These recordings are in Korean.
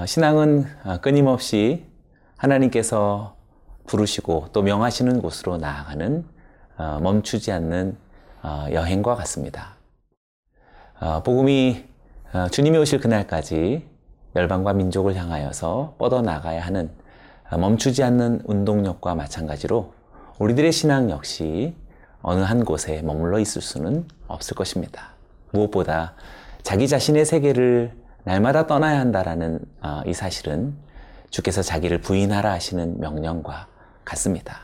어, 신앙은 어, 끊임없이 하나님께서 부르시고 또 명하시는 곳으로 나아가는 어, 멈추지 않는 여행과 같습니다. 복음이 주님이 오실 그날까지 열방과 민족을 향하여서 뻗어 나가야 하는 멈추지 않는 운동력과 마찬가지로 우리들의 신앙 역시 어느 한 곳에 머물러 있을 수는 없을 것입니다. 무엇보다 자기 자신의 세계를 날마다 떠나야 한다라는 어, 이 사실은 주께서 자기를 부인하라 하시는 명령과 같습니다.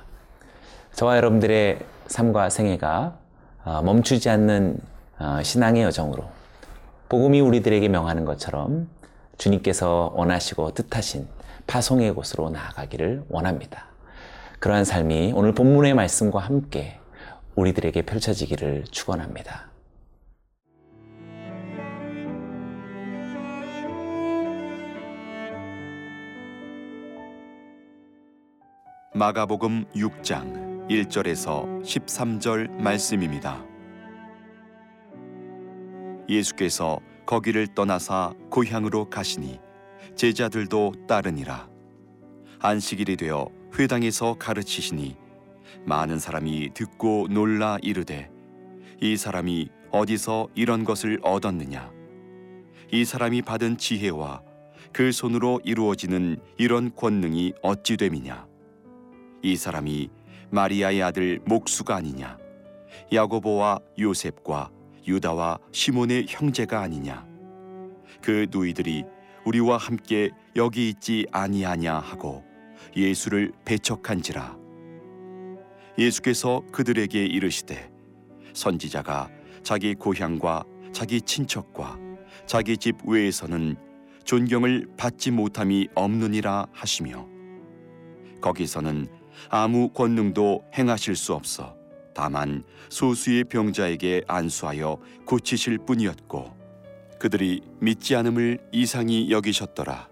저와 여러분들의 삶과 생애가 어, 멈추지 않는 어, 신앙의 여정으로 복음이 우리들에게 명하는 것처럼 주님께서 원하시고 뜻하신 파송의 곳으로 나아가기를 원합니다. 그러한 삶이 오늘 본문의 말씀과 함께 우리들에게 펼쳐지기를 축원합니다. 마가복음 6장 1절에서 13절 말씀입니다. 예수께서 거기를 떠나사 고향으로 가시니 제자들도 따르니라. 안식일이 되어 회당에서 가르치시니 많은 사람이 듣고 놀라 이르되 이 사람이 어디서 이런 것을 얻었느냐 이 사람이 받은 지혜와 그 손으로 이루어지는 이런 권능이 어찌 됨이냐 이 사람이 마리아의 아들 목수가 아니냐? 야고보와 요셉과 유다와 시몬의 형제가 아니냐? 그 누이들이 우리와 함께 여기 있지 아니하냐 하고 예수를 배척한지라. 예수께서 그들에게 이르시되 선지자가 자기 고향과 자기 친척과 자기 집 외에서는 존경을 받지 못함이 없느니라 하시며 거기서는 아무 권능도 행하실 수 없어. 다만 소수의 병자에게 안수하여 고치실 뿐이었고 그들이 믿지 않음을 이상히 여기셨더라.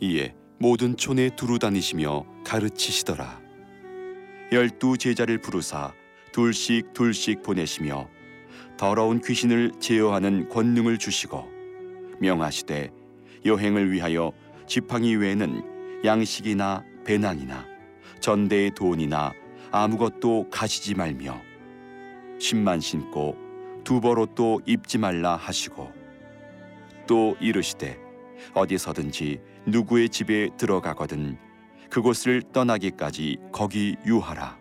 이에 모든 촌에 두루 다니시며 가르치시더라. 열두 제자를 부르사 둘씩 둘씩 보내시며 더러운 귀신을 제어하는 권능을 주시고 명하시되 여행을 위하여 지팡이 외에는 양식이나 배낭이나 전대의 돈이나 아무것도 가지지 말며 신만 신고 두 벌 옷도 입지 말라 하시고 또 이르시되 어디서든지 누구의 집에 들어가거든 그곳을 떠나기까지 거기 유하라.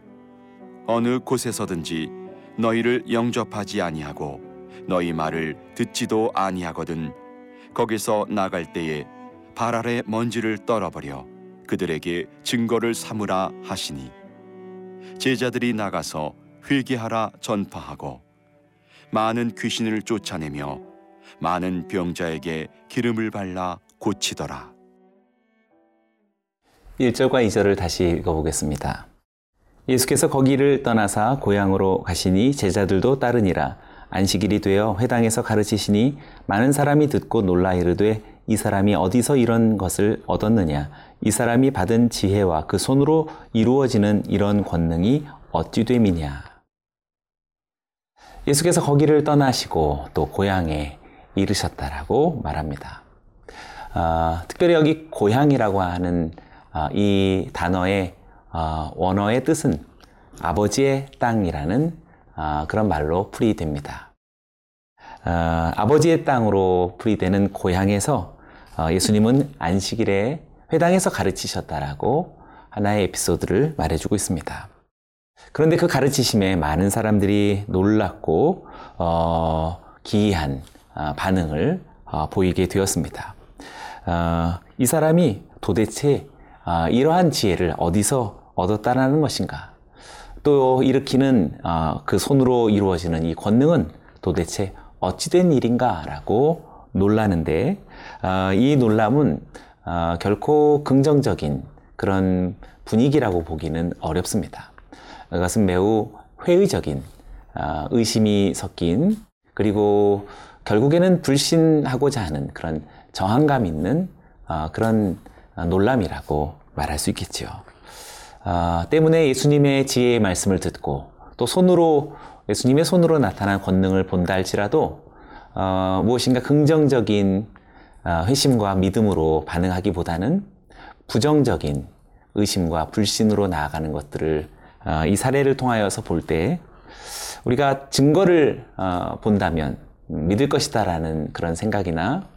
어느 곳에서든지 너희를 영접하지 아니하고 너희 말을 듣지도 아니하거든 거기서 나갈 때에 발 아래 먼지를 떨어버려 그들에게 증거를 삼으라 하시니 제자들이 나가서 회개하라 전파하고 많은 귀신을 쫓아내며 많은 병자에게 기름을 발라 고치더라. 1절과 2절을 다시 읽어보겠습니다. 예수께서 거기를 떠나사 고향으로 가시니 제자들도 따르니라 안식일이 되어 회당에서 가르치시니 많은 사람이 듣고 놀라 이르되 이 사람이 어디서 이런 것을 얻었느냐? 이 사람이 받은 지혜와 그 손으로 이루어지는 이런 권능이 어찌 됨이냐? 예수께서 거기를 떠나시고 또 고향에 이르셨다라고 말합니다. 어, 특별히 여기 고향이라고 하는 어, 이 단어의 어, 원어의 뜻은 아버지의 땅이라는 그런 말로 풀이됩니다. 아버지의 땅으로 풀이되는 고향에서 어, 예수님은 안식일에 회당에서 가르치셨다라고 하나의 에피소드를 말해주고 있습니다. 그런데 그 가르치심에 많은 사람들이 놀랐고 어, 기이한 어, 반응을 어, 보이게 되었습니다. 어, 이 사람이 도대체 어, 이러한 지혜를 어디서 얻었다라는 것인가? 또 일으키는 그 손으로 이루어지는 이 권능은 도대체 어찌된 일인가라고 놀라는데 어, 이 놀람은 어, 결코 긍정적인 그런 분위기라고 보기는 어렵습니다. 그것은 매우 회의적인 어, 의심이 섞인 그리고 결국에는 불신하고자 하는 그런 저항감 있는 그런 놀람이라고 말할 수 있겠지요. 때문에 예수님의 지혜의 말씀을 듣고 또 손으로 예수님의 손으로 나타난 권능을 본다 할지라도 어, 무엇인가 긍정적인 어, 회심과 믿음으로 반응하기보다는 부정적인 의심과 불신으로 나아가는 것들을 어, 이 사례를 통하여서 볼 때 우리가 증거를 어, 본다면 믿을 것이다라는 그런 생각이나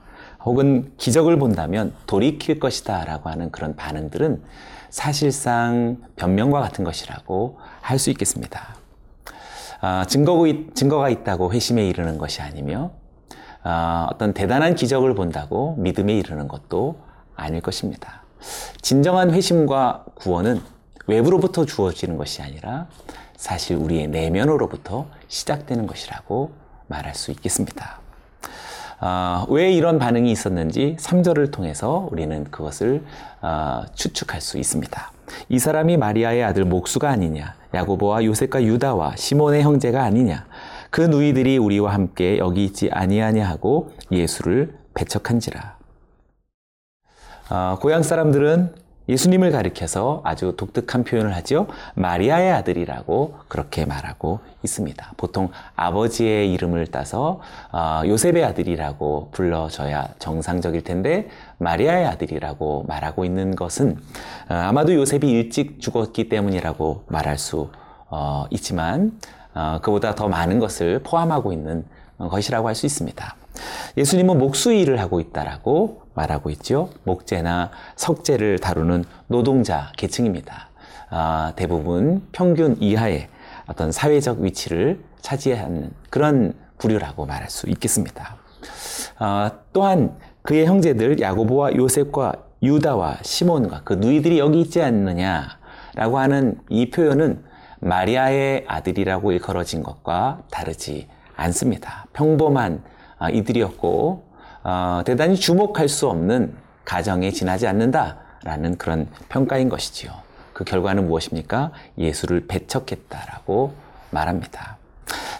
혹은 기적을 본다면 돌이킬 것이다라고 하는 그런 반응들은 사실상 변명과 같은 것이라고 할 수 있겠습니다. 어, 증거가 있다고 회심에 이르는 것이 아니며 어, 어떤 대단한 기적을 본다고 믿음에 이르는 것도 아닐 것입니다. 진정한 회심과 구원은 외부로부터 주어지는 것이 아니라 사실 우리의 내면으로부터 시작되는 것이라고 말할 수 있겠습니다. 어, 왜 이런 반응이 있었는지 3절을 통해서 우리는 그것을 어, 추측할 수 있습니다. 이 사람이 마리아의 아들 목수가 아니냐, 야고보와 요셉과 유다와 시몬의 형제가 아니냐, 그 누이들이 우리와 함께 여기 있지 아니하냐 하고 예수를 배척한지라. 어, 고향 사람들은 예수님을 가리켜서 아주 독특한 표현을 하죠. 마리아의 아들이라고 그렇게 말하고 있습니다. 보통 아버지의 이름을 따서 어, 요셉의 아들이라고 불러줘야 정상적일 텐데 마리아의 아들이라고 말하고 있는 것은 어, 아마도 요셉이 일찍 죽었기 때문이라고 말할 수 어, 있지만 어, 그보다 더 많은 것을 포함하고 있는 것이라고 할 수 있습니다. 예수님은 목수 일을 하고 있다라고 말하고 있죠. 목재나 석재를 다루는 노동자 계층입니다. 아, 대부분 평균 이하의 어떤 사회적 위치를 차지하는 그런 부류라고 말할 수 있겠습니다. 아, 또한 그의 형제들 야고보와 요셉과 유다와 시몬과 그 누이들이 여기 있지 않느냐라고 하는 이 표현은 마리아의 아들이라고 일컬어진 것과 다르지 않습니다. 평범한 아, 이들이었고 어, 대단히 주목할 수 없는 가정에 지나지 않는다라는 그런 평가인 것이지요. 그 결과는 무엇입니까? 예수를 배척했다라고 말합니다.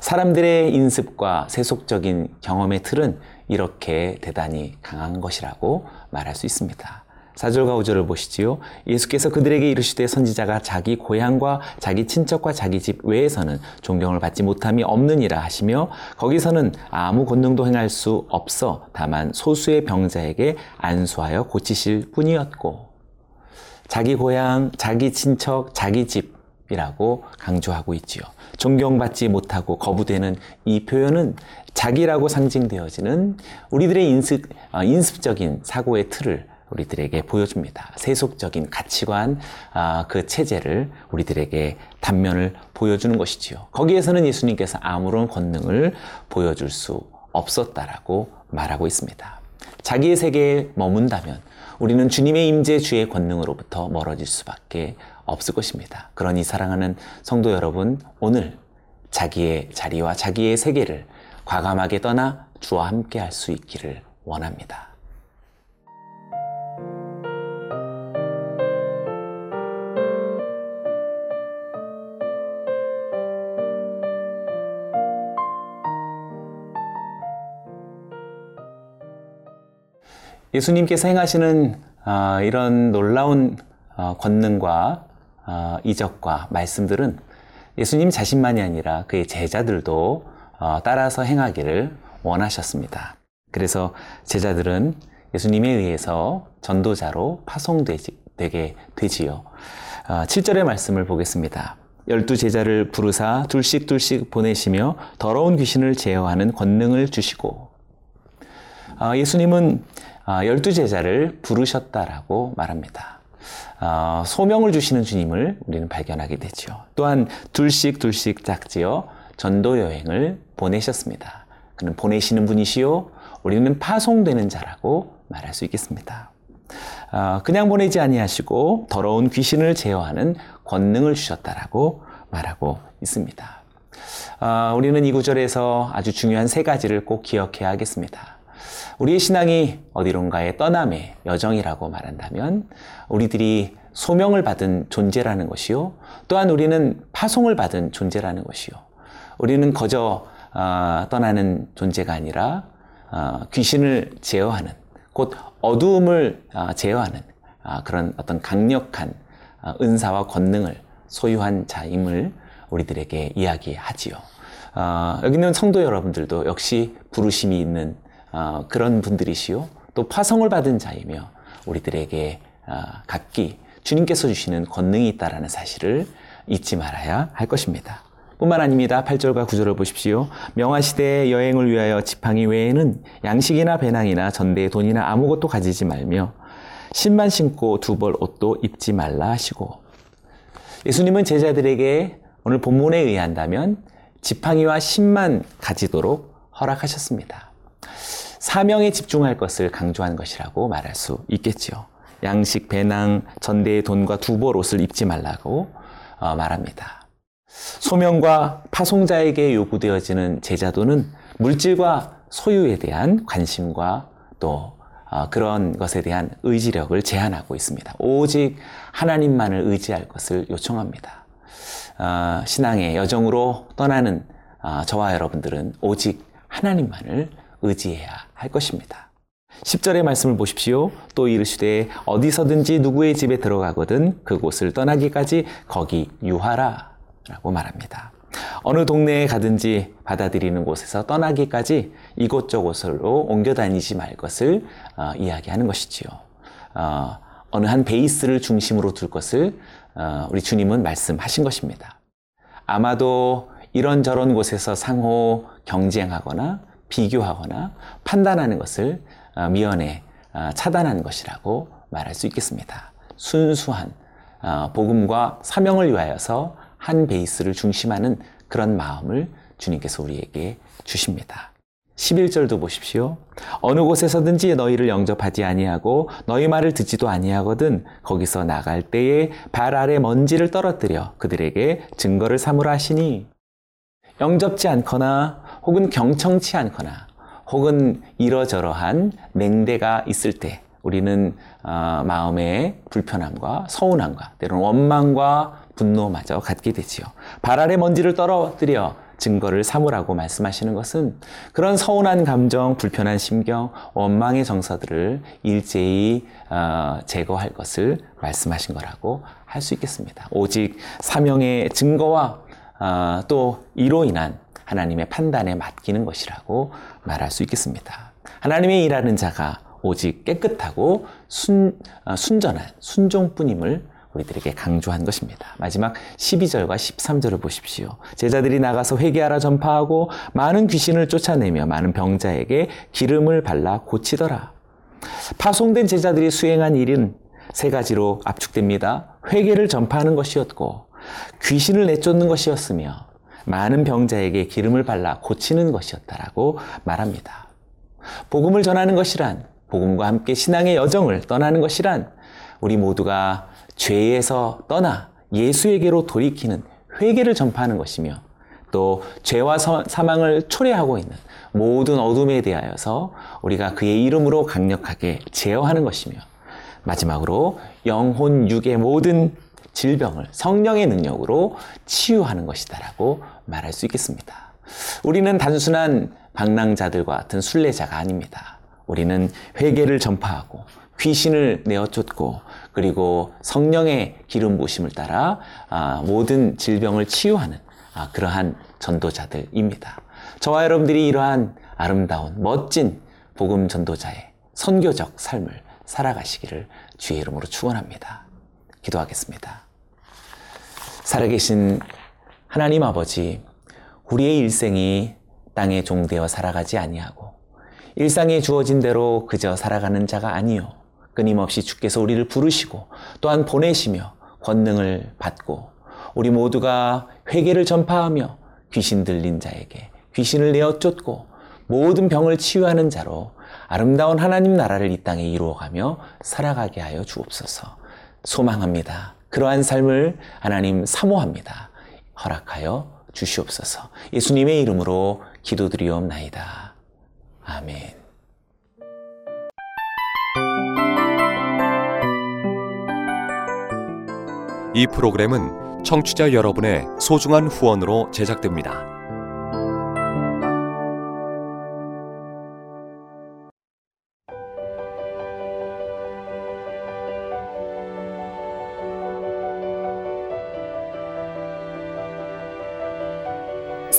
사람들의 인습과 세속적인 경험의 틀은 이렇게 대단히 강한 것이라고 말할 수 있습니다. 4절과 5절을 보시지요. 예수께서 그들에게 이르시되 선지자가 자기 고향과 자기 친척과 자기 집 외에서는 존경을 받지 못함이 없느니라 하시며 거기서는 아무 권능도 행할 수 없어 다만 소수의 병자에게 안수하여 고치실 뿐이었고 자기 고향, 자기 친척, 자기 집이라고 강조하고 있지요. 존경받지 못하고 거부되는 이 표현은 자기라고 상징되어지는 우리들의 인습, 어, 인습적인 사고의 틀을 우리들에게 보여줍니다. 세속적인 가치관, 아, 그 체제를 우리들에게 단면을 보여주는 것이지요. 거기에서는 예수님께서 아무런 권능을 보여줄 수 없었다라고 말하고 있습니다. 자기의 세계에 머문다면 우리는 주님의 임재 주의 권능으로부터 멀어질 수밖에 없을 것입니다. 그러니 사랑하는 성도 여러분, 오늘 자기의 자리와 자기의 세계를 과감하게 떠나 주와 함께 할 수 있기를 원합니다. 예수님께서 행하시는 어, 이런 놀라운 어, 권능과 어, 이적과 말씀들은 예수님 자신만이 아니라 그의 제자들도 따라서 행하기를 원하셨습니다. 그래서 제자들은 예수님에 의해서 전도자로 파송되게 되지요. 7절의 말씀을 보겠습니다. 열두 제자를 부르사 둘씩 둘씩 보내시며 더러운 귀신을 제어하는 권능을 주시고 예수님은 아, 열두 제자를 부르셨다라고 말합니다. 어, 소명을 주시는 주님을 우리는 발견하게 되죠. 또한 둘씩 둘씩 짝지어 전도 여행을 보내셨습니다. 그는 보내시는 분이시요, 우리는 파송되는 자라고 말할 수 있겠습니다. 어, 그냥 보내지 아니하시고 더러운 귀신을 제어하는 권능을 주셨다라고 말하고 있습니다. 어, 우리는 이 구절에서 아주 중요한 세 가지를 꼭 기억해야 하겠습니다. 우리의 신앙이 어디론가의 떠남의 여정이라고 말한다면 우리들이 소명을 받은 존재라는 것이요. 또한 우리는 파송을 받은 존재라는 것이요. 우리는 거저 어, 떠나는 존재가 아니라 어, 귀신을 제어하는 곧 어두움을 어, 제어하는 아, 그런 어떤 강력한 어, 은사와 권능을 소유한 자임을 우리들에게 이야기하지요. 어, 여기 있는 성도 여러분들도 역시 부르심이 있는 어, 그런 분들이시요. 또 파성을 받은 자이며 우리들에게 어, 각기 주님께서 주시는 권능이 있다라는 사실을 잊지 말아야 할 것입니다. 뿐만 아닙니다. 8절과 9절을 보십시오. 명화시대의 여행을 위하여 지팡이 외에는 양식이나 배낭이나 전대의 돈이나 아무것도 가지지 말며 신만 신고 두 벌 옷도 입지 말라 하시고 예수님은 제자들에게 오늘 본문에 의한다면 지팡이와 신만 가지도록 허락하셨습니다. 사명에 집중할 것을 강조한 것이라고 말할 수 있겠지요. 양식, 배낭, 전대의 돈과 두벌 옷을 입지 말라고 어, 말합니다. 소명과 파송자에게 요구되어지는 제자도는 물질과 소유에 대한 관심과 또 어, 그런 것에 대한 의지력을 제한하고 있습니다. 오직 하나님만을 의지할 것을 요청합니다. 어, 신앙의 여정으로 떠나는 저와 여러분들은 오직 하나님만을 의지해야 할 것입니다. 10절의 말씀을 보십시오. 또 이르시되 어디서든지 누구의 집에 들어가거든 그곳을 떠나기까지 거기 유하라 라고 말합니다. 어느 동네에 가든지 받아들이는 곳에서 떠나기까지 이곳저곳으로 옮겨 다니지 말 것을 어, 이야기하는 것이지요. 어, 어느 한 베이스를 중심으로 둘 것을 어, 우리 주님은 말씀하신 것입니다. 아마도 이런저런 곳에서 상호 경쟁하거나 비교하거나 판단하는 것을 어, 미연에 어, 차단한 것이라고 말할 수 있겠습니다. 순수한 어, 복음과 사명을 위하여서 한 베이스를 중심하는 그런 마음을 주님께서 우리에게 주십니다. 11절도 보십시오. 어느 곳에서든지 너희를 영접하지 아니하고 너희 말을 듣지도 아니하거든 거기서 나갈 때에 발 아래 먼지를 떨어뜨려 그들에게 증거를 삼으라 하시니 영접지 않거나 혹은 경청치 않거나 혹은 이러저러한 맹대가 있을 때 우리는 어, 마음의 불편함과 서운함과 때로는 원망과 분노마저 갖게 되지요. 발 아래 먼지를 떨어뜨려 증거를 삼으라고 말씀하시는 것은 그런 서운한 감정, 불편한 심경, 원망의 정서들을 일제히 어, 제거할 것을 말씀하신 거라고 할 수 있겠습니다. 오직 사명의 증거와 어, 또 이로 인한 하나님의 판단에 맡기는 것이라고 말할 수 있겠습니다. 하나님의 일하는 자가 오직 깨끗하고 순, 어, 순전한 순종뿐임을 우리들에게 강조한 것입니다. 마지막 12절과 13절을 보십시오. 제자들이 나가서 회개하라 전파하고 많은 귀신을 쫓아내며 많은 병자에게 기름을 발라 고치더라. 파송된 제자들이 수행한 일은 세 가지로 압축됩니다. 회개를 전파하는 것이었고 귀신을 내쫓는 것이었으며 많은 병자에게 기름을 발라 고치는 것이었다라고 말합니다. 복음을 전하는 것이란 복음과 함께 신앙의 여정을 떠나는 것이란 우리 모두가 죄에서 떠나 예수에게로 돌이키는 회개를 전파하는 것이며 또 죄와 사망을 초래하고 있는 모든 어둠에 대하여서 우리가 그의 이름으로 강력하게 제어하는 것이며 마지막으로 영혼 육의 모든 질병을 성령의 능력으로 치유하는 것이다라고 말할 수 있겠습니다. 우리는 단순한 방랑자들과 같은 순례자가 아닙니다. 우리는 회개를 전파하고 귀신을 내어 쫓고 그리고 성령의 기름 부심을 따라 아, 모든 질병을 치유하는 아, 그러한 전도자들입니다. 저와 여러분들이 이러한 아름다운 멋진 복음 전도자의 선교적 삶을 살아가시기를 주의 이름으로 축원합니다. 기도하겠습니다. 살아계신 하나님 아버지, 우리의 일생이 땅에 종되어 살아가지 아니하고 일상에 주어진 대로 그저 살아가는 자가 아니요 끊임없이 주께서 우리를 부르시고 또한 보내시며 권능을 받고 우리 모두가 회개를 전파하며 귀신 들린 자에게 귀신을 내어 쫓고 모든 병을 치유하는 자로 아름다운 하나님 나라를 이 땅에 이루어가며 살아가게 하여 주옵소서. 소망합니다. 그러한 삶을 하나님 사모합니다. 허락하여 주시옵소서. 예수님의 이름으로 기도드리옵나이다. 아멘. 이 프로그램은 청취자 여러분의 소중한 후원으로 제작됩니다.